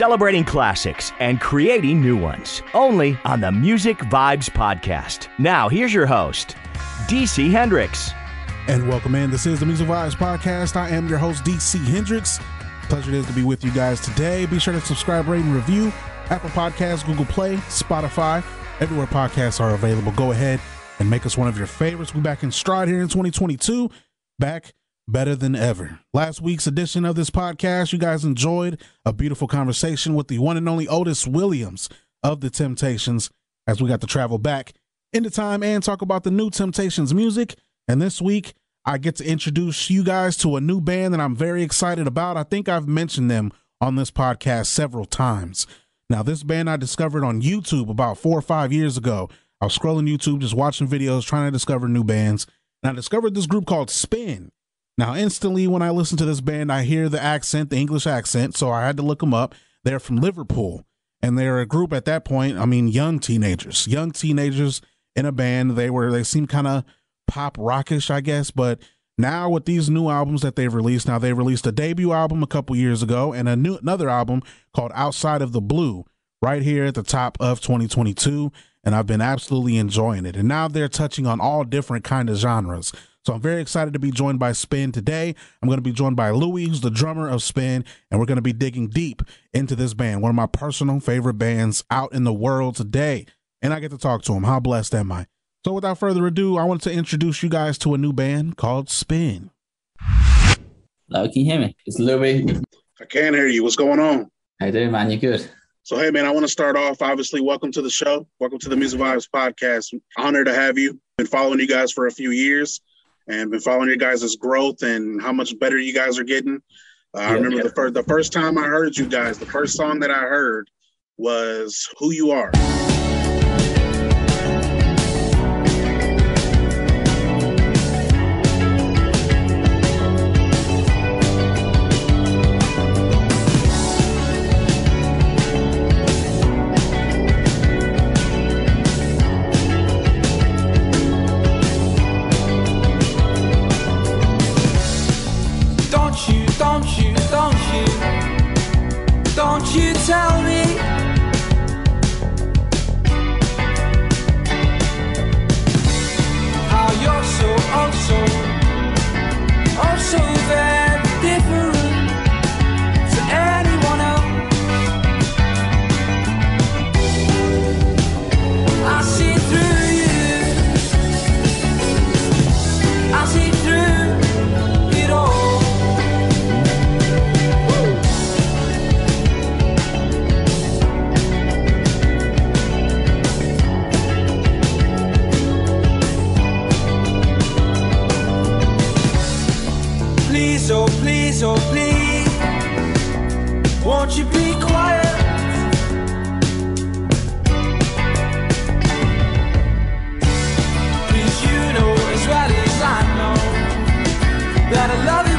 celebrating classics and creating new ones. Only on the Music Vibes Podcast. Now, here's your host, DC Hendrix. And welcome in. This is the Music Vibes Podcast. I am your host, DC Hendrix. Pleasure it is to be with you guys today. Be sure to subscribe, rate, and review Apple Podcasts, Google Play, Spotify, everywhere podcasts are available. Go ahead and make us one of your favorites. We're back in stride here in 2022. Back better than ever. Last week's edition of this podcast, you guys enjoyed a beautiful conversation with the one and only Otis Williams of the Temptations as we got to travel back into time and talk about the new Temptations music. And this week, I get to introduce you guys to a new band that I'm very excited about. I think I've mentioned them on this podcast several times. Now, this band I discovered on YouTube about four or five years ago. I was scrolling YouTube, just watching videos, trying to discover new bands. And I discovered this group called Spinn. Now, instantly, when I listen to this band, I hear the accent, the English accent. So I had to look them up. They're from Liverpool. And they're a group at that point, I mean, young teenagers, young teenagers in a band. They were, they seem kind of pop rockish, I guess. But now with these new albums that they've released, now they released a debut album a couple years ago and a new another album called Outside of the Blue right here at the top of 2022 and I've been absolutely enjoying it. And now they're touching on all different kind of genres. So I'm very excited to be joined by Spinn today. I'm going to be joined by Louis, who's the drummer of Spinn, and we're going to be digging deep into this band, one of my personal favorite bands out in the world today. And I get to talk to him. How blessed am I? So without further ado, I want to introduce you guys to a new band called Spinn. Hello, can you hear me? It's Louis. I can hear you. What's going on? How you doing, man? You good? So, hey, man, I want to start off. Obviously, welcome to the show. Welcome to the Music Vibes podcast. Honored to have you. Been following you guys for a few years and been following your guys' growth and how much better you guys are getting. Uh, yeah, I remember yeah. the first the first time I heard you guys, the first song that I heard was "Who You Are." please, oh please, won't you be quiet? Cause you know as well as I know that I love you.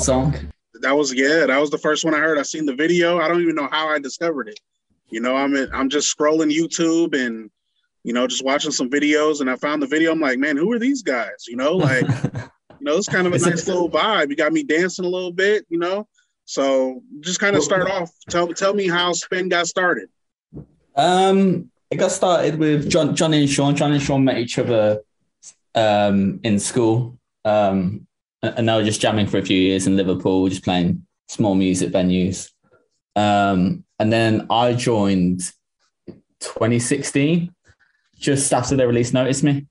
Old song. That was yeah, that was the first one I heard. I seen the video. I don't even know how I discovered it. You know, I'm I'm just scrolling YouTube and you know just watching some videos, and I found the video. I'm like, man, who are these guys? You know, like you know, it's kind of a nice little vibe. You got me dancing a little bit. You know, So just kind of start off. Tell tell me how Spinn got started. Um, it got started with John, Johnny and Sean. Johnny and Sean met each other um, in school, um, and they were just jamming for a few years in Liverpool, just playing small music venues. Um, and then I joined 2016, just after they released Notice Me.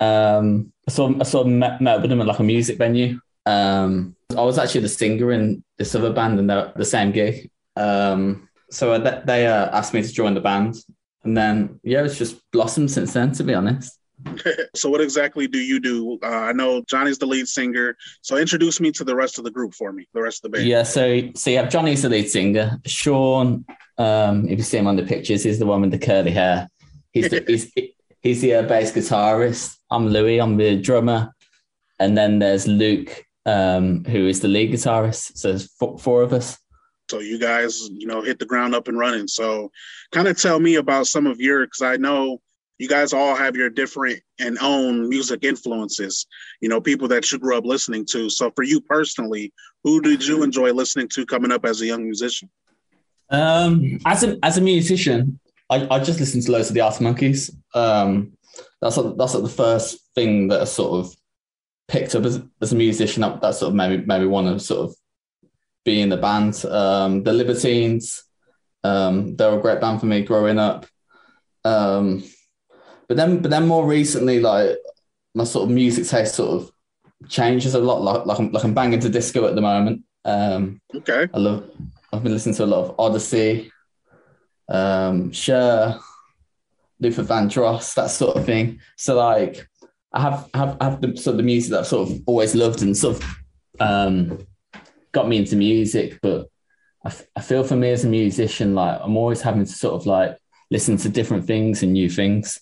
Um, I saw I saw met, met with them at like a music venue. Um, I was actually the singer in this other band and they're the same gig. Um, so they uh, asked me to join the band, and then yeah, it's just blossomed since then. To be honest. so what exactly do you do? Uh, I know Johnny's the lead singer, so introduce me to the rest of the group for me, the rest of the band. Yeah, so so you have Johnny's the lead singer. Sean, um, if you see him on the pictures, he's the one with the curly hair. He's the, he's he's the uh, bass guitarist. I'm Louis. I'm the drummer, and then there's Luke, um, who is the lead guitarist. So there's four, four of us. So you guys, you know, hit the ground up and running. So kind of tell me about some of your, because I know you guys all have your different and own music influences, you know, people that you grew up listening to. So for you personally, who did you enjoy listening to coming up as a young musician? Um, as a as a musician, I, I just listened to loads of the Arctic Monkeys. Um, that's like, that's the first thing that I sort of picked up as, as a musician. That, that sort of maybe made want to sort of be in the band. Um, the Libertines, um, they were a great band for me growing up. Um, but then, but then more recently, like my sort of music taste sort of changes a lot. Like, like I'm, like I'm banging to disco at the moment. Um, okay. I love. I've been listening to a lot of Odyssey, um, Cher, Luther Vandross, that sort of thing. So like, I have have have the sort of the music that I've sort of always loved and sort of um, got me into music. But I, f- I feel for me as a musician, like I'm always having to sort of like listen to different things and new things.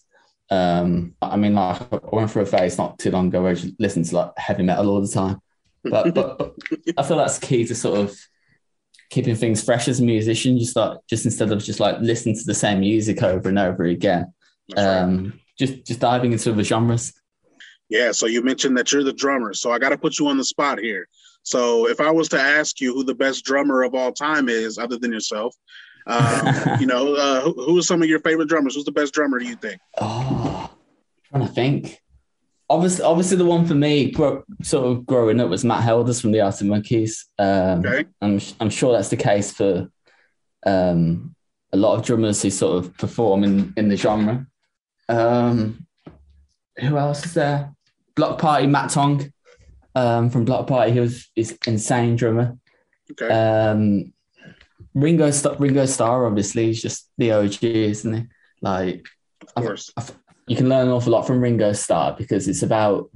Um, I mean, like I went through a phase not too long ago where I just listened to like heavy metal all the time. But, but, but I feel that's key to sort of keeping things fresh as a musician. Just like just instead of just like listening to the same music over and over again, um, right. just just diving into the genres. Yeah. So you mentioned that you're the drummer, so I got to put you on the spot here. So if I was to ask you who the best drummer of all time is, other than yourself, um, you know, uh, who, who are some of your favorite drummers? Who's the best drummer? Do you think? Oh, trying to think. Obviously, obviously, the one for me, sort of growing up, was Matt Helders from the Arctic Monkeys. Um, okay. I'm, I'm sure that's the case for um, a lot of drummers who sort of perform in, in the genre. Um, who else is there? Bloc Party, Matt Tong um, from Bloc Party. He was is insane drummer. Okay. Um, Ringo Ringo Starr, obviously, he's just the OG, isn't he? Like, of course, I, I, you can learn an awful lot from Ringo Starr because it's about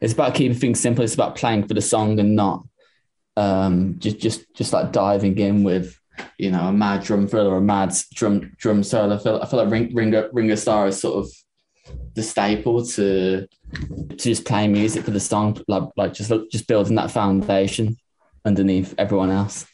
it's about keeping things simple. It's about playing for the song and not um, just just just like diving in with you know a mad drum fill or a mad drum drum solo. I feel I feel like Ringo Ringo Starr is sort of the staple to to just playing music for the song, like like just just building that foundation underneath everyone else.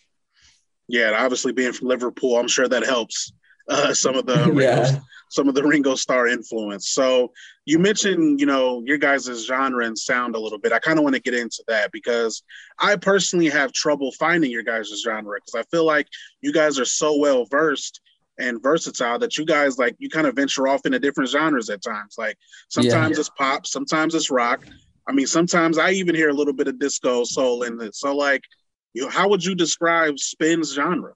Yeah, and obviously being from Liverpool, I'm sure that helps. Uh, some of the yeah. Some of the Ringo Starr influence. So you mentioned, you know, your guys' genre and sound a little bit. I kind of want to get into that because I personally have trouble finding your guys' genre because I feel like you guys are so well versed and versatile that you guys like you kind of venture off into different genres at times. Like sometimes yeah. it's pop, sometimes it's rock. I mean, sometimes I even hear a little bit of disco soul in it. So like you know, how would you describe Spinn's genre?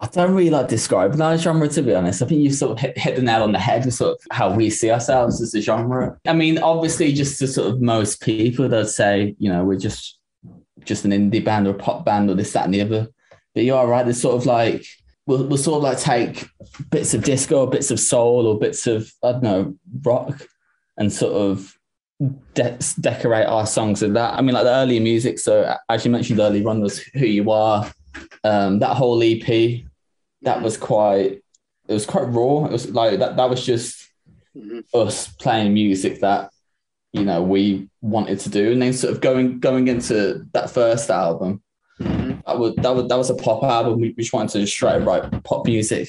I don't really like describing that genre, to be honest. I think you've sort of hit, hit the nail on the head with sort of how we see ourselves as a genre. I mean, obviously, just to sort of most people, they'd say, you know, we're just just an indie band or a pop band or this, that, and the other. But you are right. There's sort of like we'll, we'll sort of like take bits of disco, bits of soul, or bits of I don't know rock, and sort of de- decorate our songs with that. I mean, like the earlier music. So as you mentioned earlier on, was "Who You Are." Um, that whole EP, that was quite. It was quite raw. It was like that. That was just mm-hmm. us playing music that you know we wanted to do, and then sort of going going into that first album. Mm-hmm. That was that was that was a pop album. We, we just wanted to just to write pop music,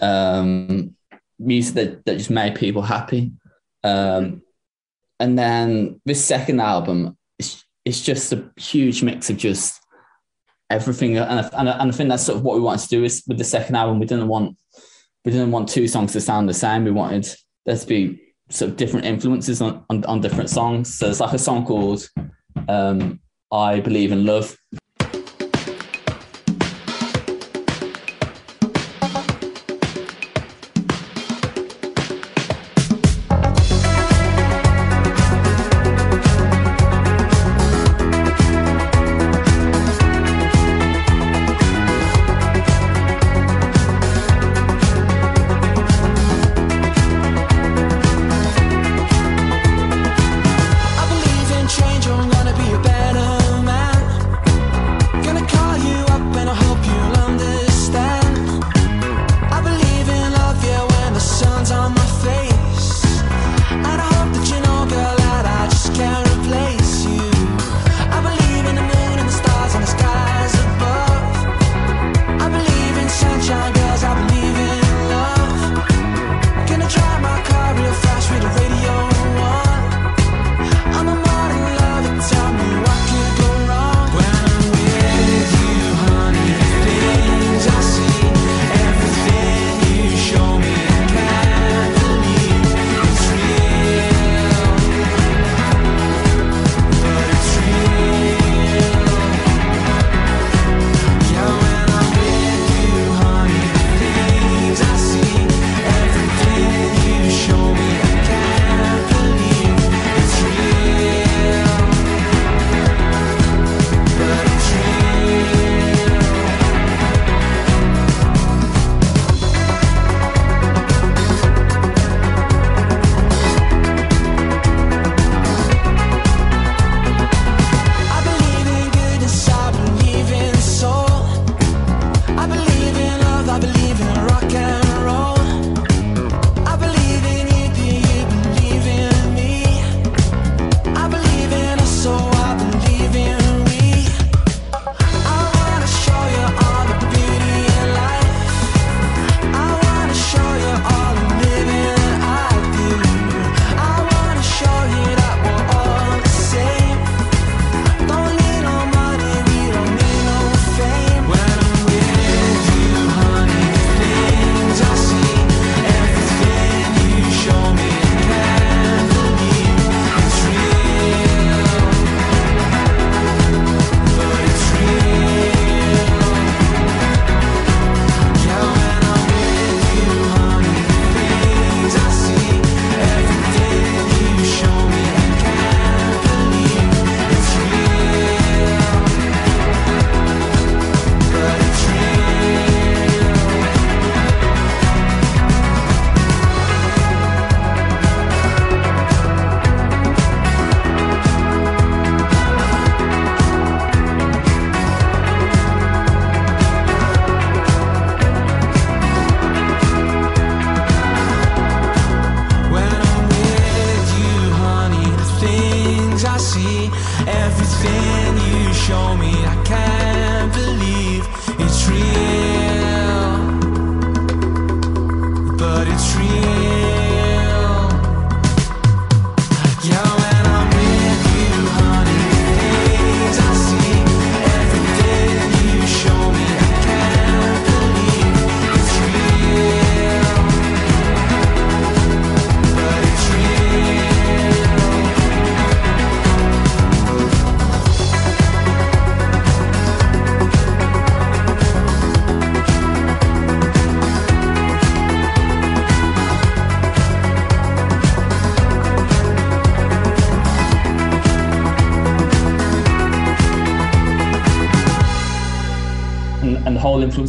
um, music that, that just made people happy. Um, and then this second album is it's just a huge mix of just everything. And I, and, I, think that's sort of what we wanted to do is with the second album. We didn't want we didn't want two songs to sound the same. We wanted there to be sort of different influences on, on, on different songs. So there's like a song called um, I Believe in Love,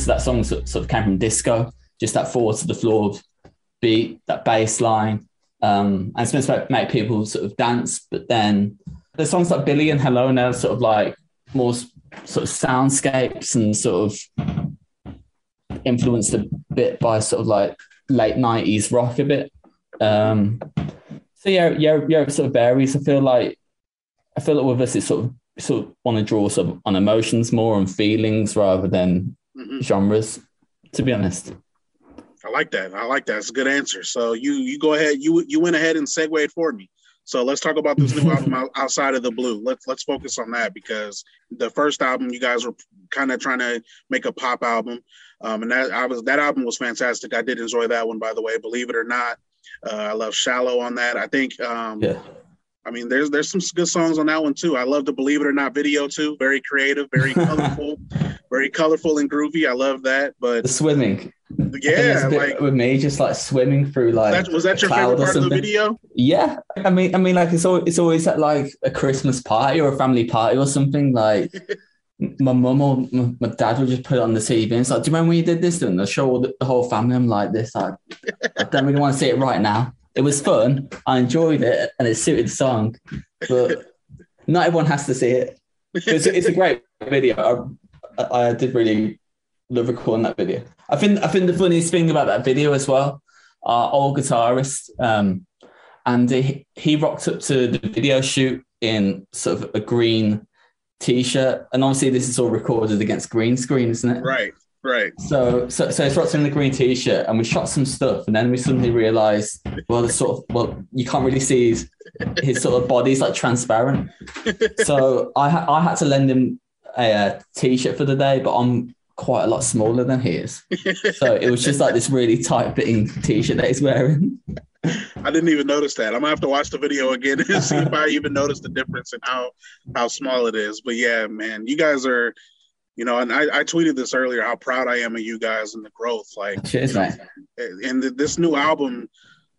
influence that song sort, of came from disco, just that forward to the floor beat, that bass line. Um, and it's meant to make people sort of dance. But then the songs like Billy and Hello now, sort of like more sort of soundscapes and sort of influenced a bit by sort of like late 90s rock a bit. Um, so yeah, yeah, yeah, it sort of varies. I feel like I feel like with us, it's sort of sort of want to draw sort of on emotions more and feelings rather than mm-hmm. genres. To be honest, I like that. I like that. It's a good answer. So you you go ahead. You you went ahead and segued for me. So let's talk about this new album outside of the blue. Let's let's focus on that because the first album you guys were kind of trying to make a pop album, um, and that I was that album was fantastic. I did enjoy that one, by the way. Believe it or not, uh, I love Shallow on that. I think um, yeah. I mean, there's there's some good songs on that one too. I love the "Believe It or Not" video too. Very creative, very colorful, very colorful and groovy. I love that. But The swimming. I yeah, like with me, just like swimming through like. that, was that your favorite part of the video? Yeah, I mean, I mean, like it's always, it's always at like a Christmas party or a family party or something. Like my mum or my, my dad would just put it on the TV and it's like, "Do you remember when you did this?" And they'll show the, the whole family. I'm like, "This, like, I don't really want to see it right now." It was fun. I enjoyed it, and it suited the song, but not everyone has to see it. It's, it's a great video. I, I did really love recording that video. I think I think the funniest thing about that video as well, our old guitarist, um, and he, he rocked up to the video shoot in sort of a green t-shirt, and obviously this is all recorded against green screen, isn't it? Right, right. So, so, so it's rocked in the green t-shirt, and we shot some stuff, and then we suddenly realised, well, the sort of, well, you can't really see his, his sort of body's like transparent. So I, ha- I had to lend him a, uh t-shirt for the day, but I'm quite a lot smaller than he is. So it was just like this really tight fitting t-shirt that he's wearing. I didn't even notice that. I'm gonna have to watch the video again and see if I even noticed the difference in how how small it is. But yeah, man, you guys are, you know, and I, I tweeted this earlier how proud I am of you guys and the growth. Like, Cheers, mate. and th- this new album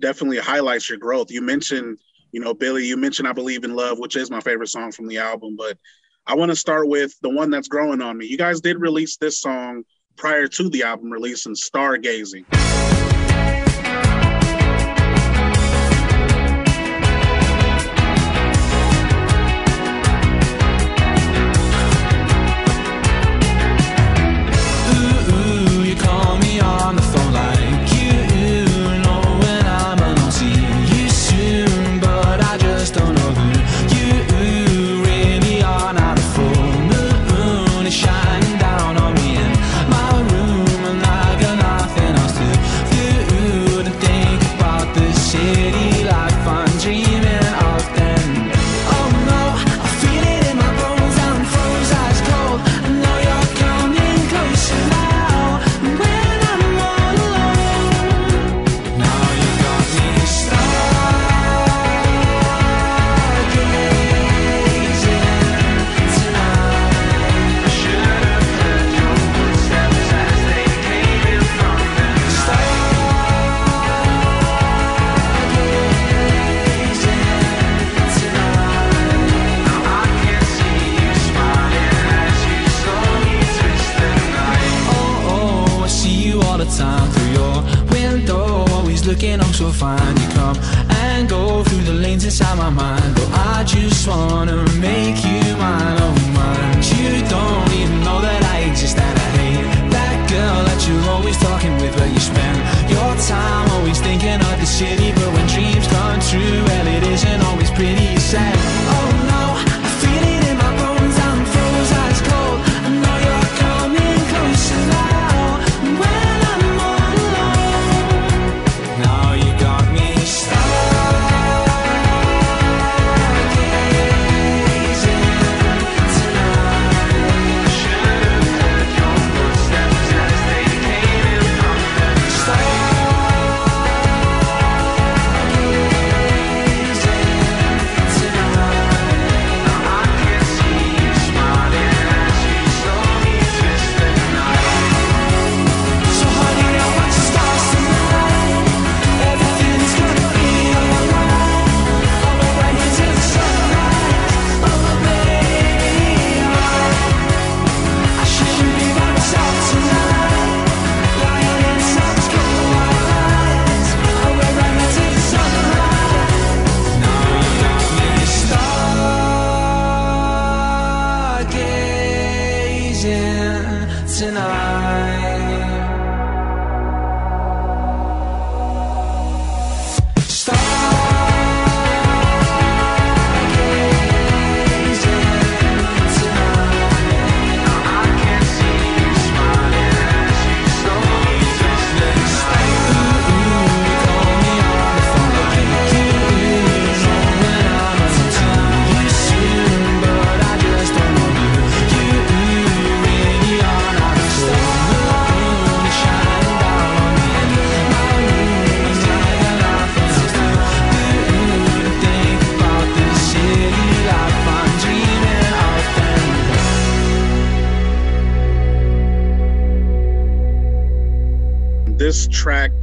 definitely highlights your growth. You mentioned, you know, Billy. You mentioned "I Believe in Love," which is my favorite song from the album. But I want to start with the one that's growing on me. You guys did release this song prior to the album release and Stargazing.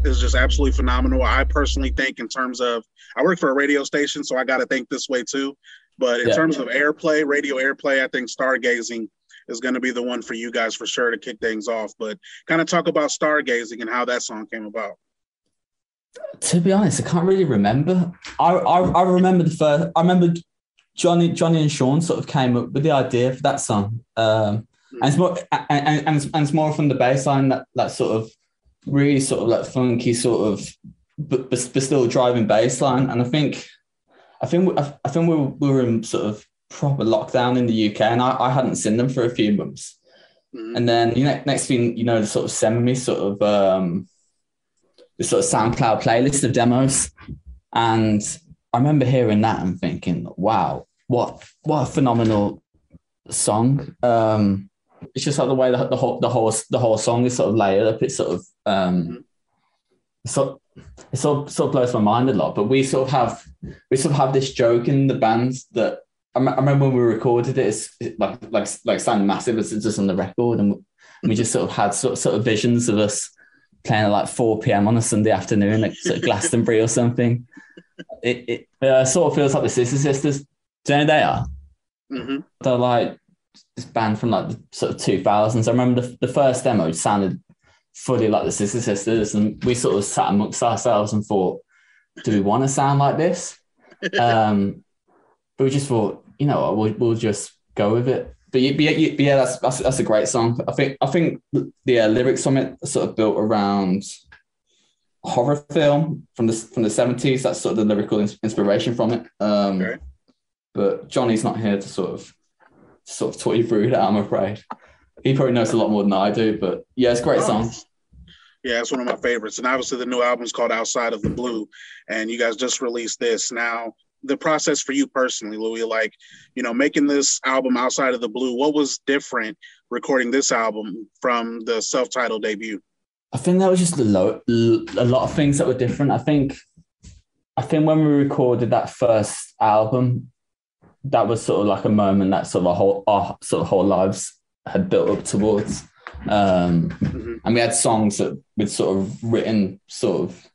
Is just absolutely phenomenal. I personally think, in terms of, I work for a radio station, so I got to think this way too. But in Yeah. terms of airplay, radio airplay, I think Stargazing is going to be the one for you guys for sure to kick things off. But kind of talk about Stargazing and how that song came about. To be honest, I can't really remember. I, I I remember the first. I remember Johnny Johnny and Sean sort of came up with the idea for that song. Um, and it's more and, and, and, it's, and it's more from the bass line that that sort of really sort of like funky sort of but, but, but still driving bass line. And I think I think I, I think we were, we were in sort of proper lockdown in the UK, and I, I hadn't seen them for a few months. Mhm. And then you know, next thing you know, they sort of send me sort of um, the sort of SoundCloud playlist of demos, and I remember hearing that and thinking, "Wow, what what a phenomenal song!" Um, it's just like the way the, the whole the whole the whole song is sort of layered up. It's sort of um, so it sort of, sort of blows my mind a lot. But we sort of have we sort of have this joke in the bands that I, remember when we recorded it, it's it like like like sounding massive as it's just on the record, and we just sort of had sort of, sort of visions of us playing at like four p.m. on a Sunday afternoon, like sort of Glastonbury or something. It it uh, sort of feels like the Scissor Sisters. Do you know they are? Mhm. They're like this band from like the sort of two thousands. I remember the, the first demo sounded fully like the Scissor Sisters, and we sort of sat amongst ourselves and thought, do we want to sound like this? Um, but we just thought, you know, what, we'll, we'll just go with it. But yeah, but yeah, yeah that's, that's that's a great song. I think I think the uh, lyrics from it sort of built around horror film from the from the seventies. That's sort of the lyrical inspiration from it. Um, Okay. But Johnny's not here to sort of sort of talk you through that. I'm afraid he probably knows a lot more than I do. But yeah, it's a great song. Yeah, it's one of my favorites. And obviously, the new album's called Outside of the Blue, and you guys just released this. Now, the process for you personally, Louis, like, you know, making this album Outside of the Blue, what was different recording this album from the self titled debut? I think that was just a lot, a lot of things that were different. I think, I think when we recorded that first album, that was sort of like a moment that sort of our whole, our sort of whole lives had built up towards. Um, Mhm. and we had songs that we'd sort of written sort of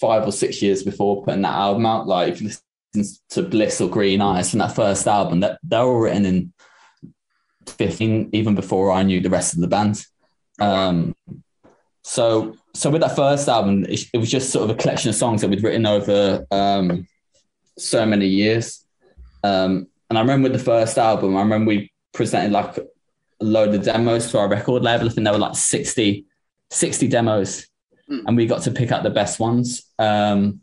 five or six years before putting that album out. Like if you listen to Bliss or Green Eyes from that first album, that they're all written in 15, even before I knew the rest of the band. Um, so so with that first album, it, it was just sort of a collection of songs that we'd written over um, so many years. Um, and I remember with the first album, I remember we presented like a load of demos to our record label. I think there were like 60, 60 demos, Hmm. and we got to pick out the best ones. Um,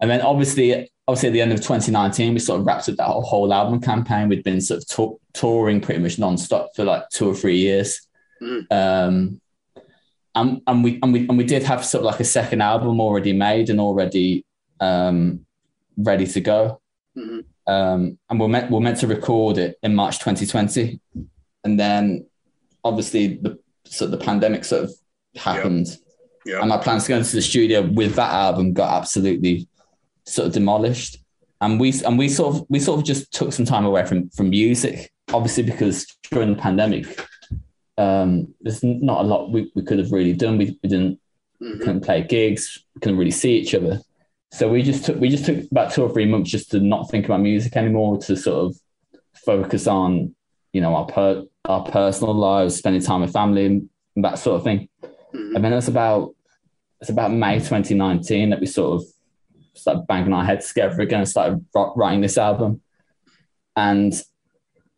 and then obviously, obviously at the end of 2019, we sort of wrapped up that whole, album campaign. We'd been sort of tour- touring pretty much nonstop for like two or three years. Mhm. Um, and, and we and we and we did have sort of like a second album already made and already um, ready to go. Mhm. Um, and we're meant we're meant to record it in March 2020, and then obviously the sort of the pandemic sort of happened, Yeah. and my plans to go into the studio with that album got absolutely sort of demolished. And we and we sort of we sort of just took some time away from from music, obviously because during the pandemic, um, there's not a lot we, we could have really done. We, we didn't Mhm. couldn't play gigs, couldn't really see each other. So we just took we just took about two or three months just to not think about music anymore, to sort of focus on, you know, our per, our personal lives, spending time with family and that sort of thing. Mhm. And then it's about it's about May 2019 that we sort of started banging our heads together again and started writing this album. And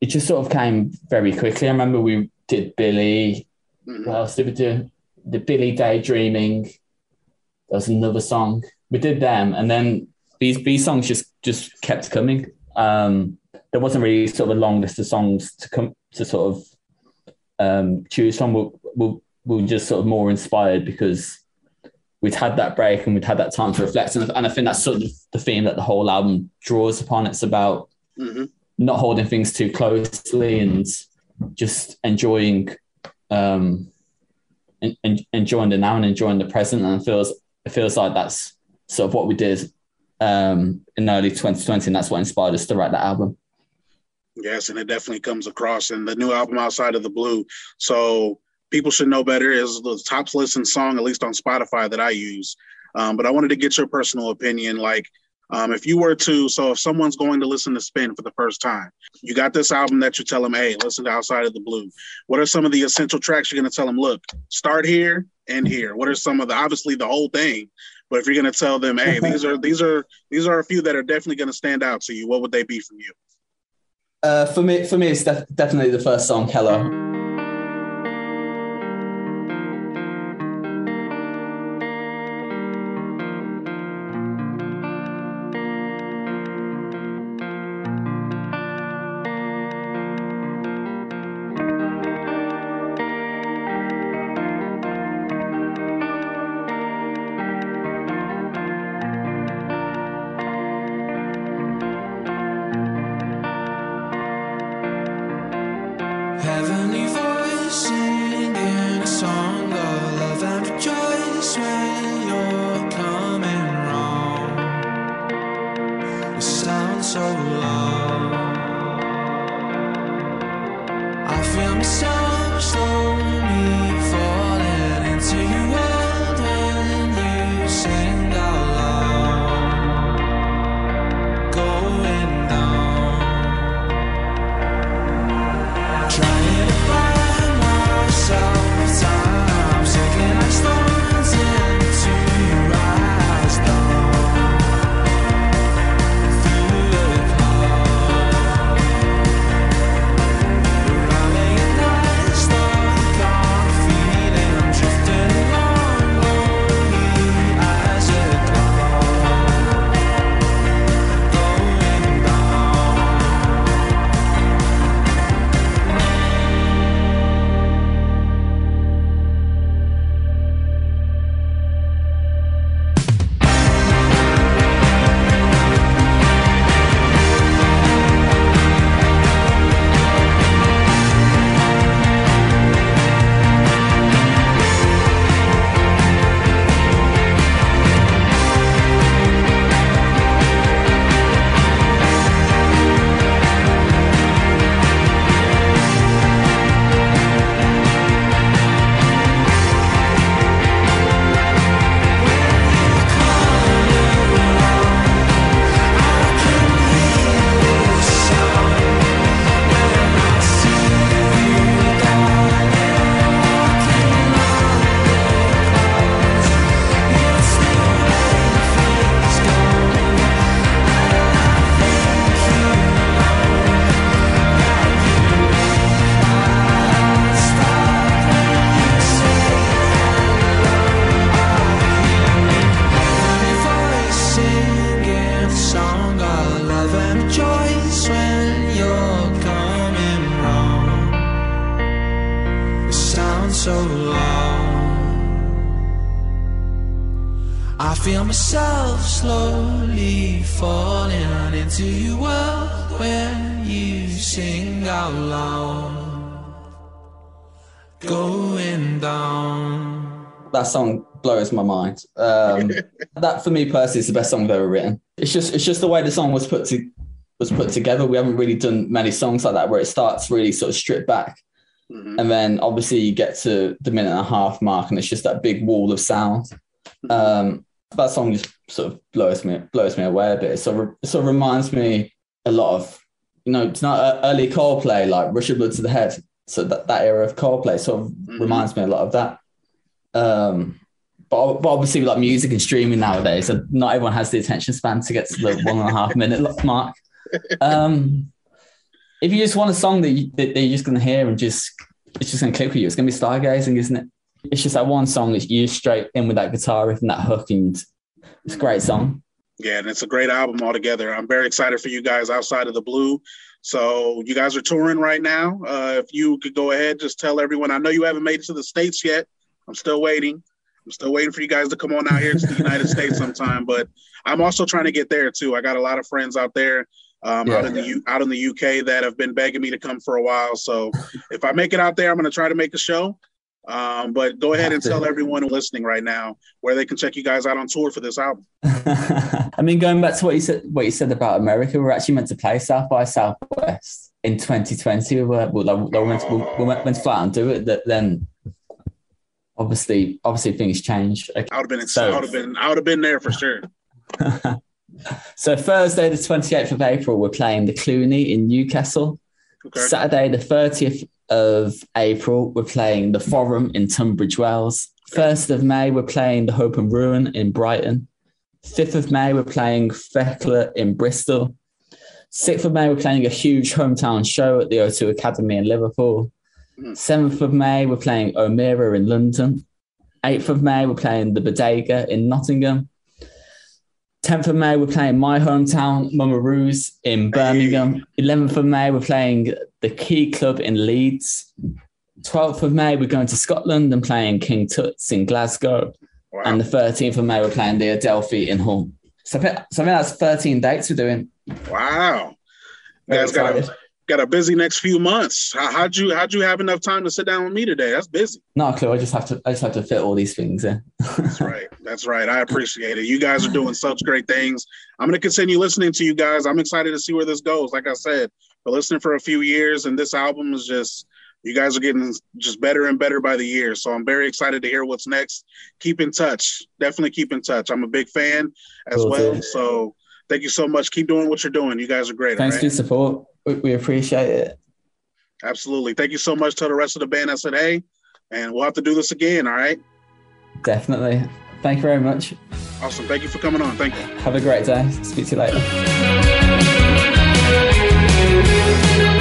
it just sort of came very quickly. I remember we did Billy, Mhm. what else did we do? The Billy Daydreaming. There was another song. We did them, and then these these songs just just kept coming. Um, there wasn't really sort of a long list of songs to come to sort of um, choose from. We we we were just sort of more inspired because we'd had that break and we'd had that time to reflect, and, and I think that's sort of the theme that the whole album draws upon. It's about Mhm. not holding things too closely and just enjoying um en- en- enjoying the now and enjoying the present and it feels it feels like that's sort of what we did um in early 2020 and that's what inspired us to write that album Yes, and it definitely comes across in the new album Outside of the Blue. So people should know better is the top listened song, at least on Spotify that I use. Um, but I wanted to get your personal opinion. Like, um, if you were to, so if someone's going to listen to Spinn for the first time, you got this album that you tell them, hey, listen to Outside of the Blue. What are some of the essential tracks you're going to tell them? Look, start here and here. What are some of the, obviously the whole thing, but if you're going to tell them, hey, these are these are these are a few that are definitely going to stand out to you, what would they be from you? Uh, for me, for me, it's def- definitely the first song, Hello. Going down. that song blows my mind. Um, that for me personally is the best song I've ever written. It's just it's just the way the song was put to was put together. We haven't really done many songs like that where it starts really sort of stripped back, Mhm. and then obviously you get to the minute and a half mark, and it's just that big wall of sound. Um, that song just sort of blows me blows me away a bit. It sort of, it sort of reminds me a lot of you know it's not early Coldplay like Rush of Blood to the Head. So that, that era of Coldplay sort of Mhm. reminds me a lot of that. Um, but, but obviously, we like music and streaming nowadays, not everyone has the attention span to get to the one and a half minute mark. Um, if you just want a song that, you, that you're just going to hear and just it's just going to click with you, it's going to be stargazing, isn't it? It's just that one song that you straight in with that guitar riff and that hook, and it's a great song. Yeah, and it's a great album altogether. I'm very excited for you guys outside of the blue. So you guys are touring right now. Uh, if you could go ahead, just tell everyone. I know you haven't made it to the states yet. I'm still waiting. I'm still waiting for you guys to come on out here to the United States sometime. But I'm also trying to get there too. I got a lot of friends out there, um, out Yeah. in the U- out in the UK that have been begging me to come for a while. So if I make it out there, I'm going to try to make a show. Um, but go ahead and tell everyone listening right now where they can check you guys out on tour for this album. I mean, going back to what you said, what you said about America, we're actually meant to play South by Southwest in 2020. We were, we were, we went, to, we went, went flat and do it. That then obviously, obviously things changed. Okay. I would have been. So- I would have been. I would have been there for sure. So Thursday, the 28th of April, we're playing the Cluny in Newcastle. Okay. Saturday, the 30th of April, we're playing the Forum in Tunbridge Wells. 1st of May, we're playing the Hope and Ruin in Brighton. 5th of May, we're playing Thekla in Bristol. 6th of May, we're playing a huge hometown show at the O2 Academy in Liverpool. Mhm. 7th of May, we're playing Omeara in London. 8th of May, we're playing the Bodega in Nottingham. 10th of May, we're playing my hometown, Mama Roux's in Birmingham. 11th of May, we're playing the Key Club in Leeds. 12th of May, we're going to Scotland and playing King Tut's in Glasgow. Wow. And the 13th of May, we're playing the Adelphi in Hull. So I think, so I think that's 13 dates we're doing. wow. Guys got a, got a busy next few months. How, how'd you How'd you have enough time to sit down with me today? That's busy. No clue. I just have to. I just have to fit all these things in. That's right. That's right. I appreciate it. You guys are doing such great things. I'm going to continue listening to you guys. I'm excited to see where this goes. Like I said, been listening for a few years, and this album is just you guys are getting just better and better by the year. So I'm very excited to hear what's next. Keep in touch. Definitely keep in touch. I'm a big fan as Will well. do. So thank you so much. Keep doing what you're doing. You guys are great. Thanks right? for your support. We, we appreciate it. Absolutely. Thank you so much to the rest of the band. I said, hey, and we'll have to do this again. All right. Definitely. Thank you very much. Awesome. Thank you for coming on. Thank you. Have a great day. Speak to you later. Thank you.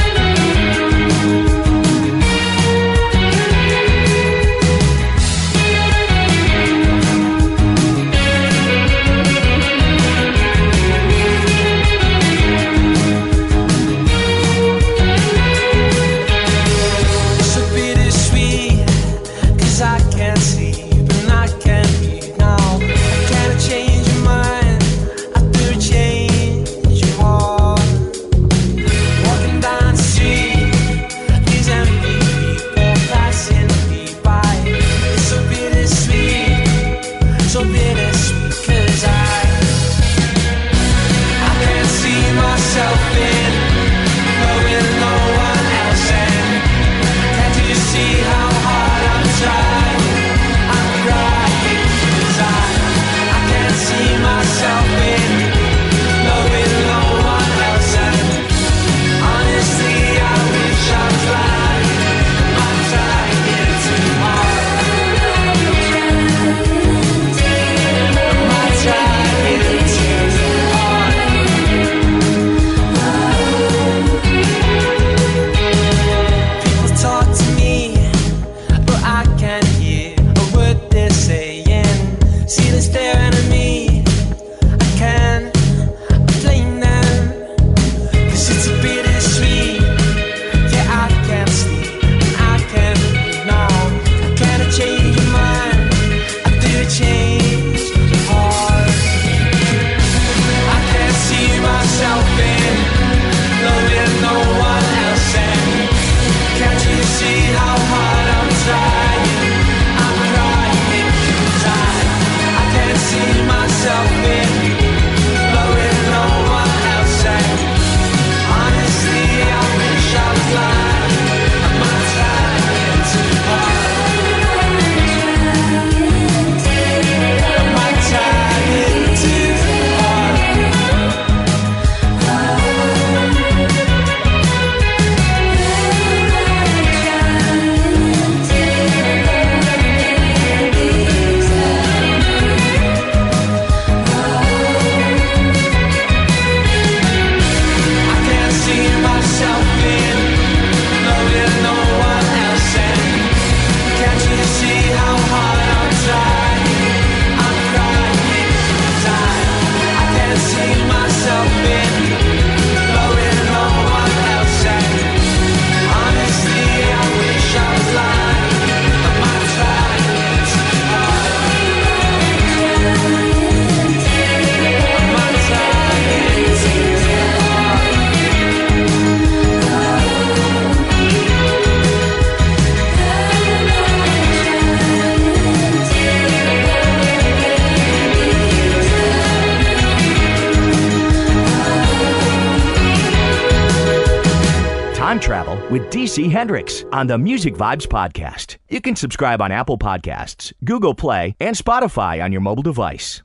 Hendrix on the Music Vibes Podcast. You can subscribe on Apple Podcasts, Google Play, and Spotify on your mobile device.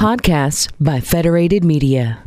Podcasts by Federated Media.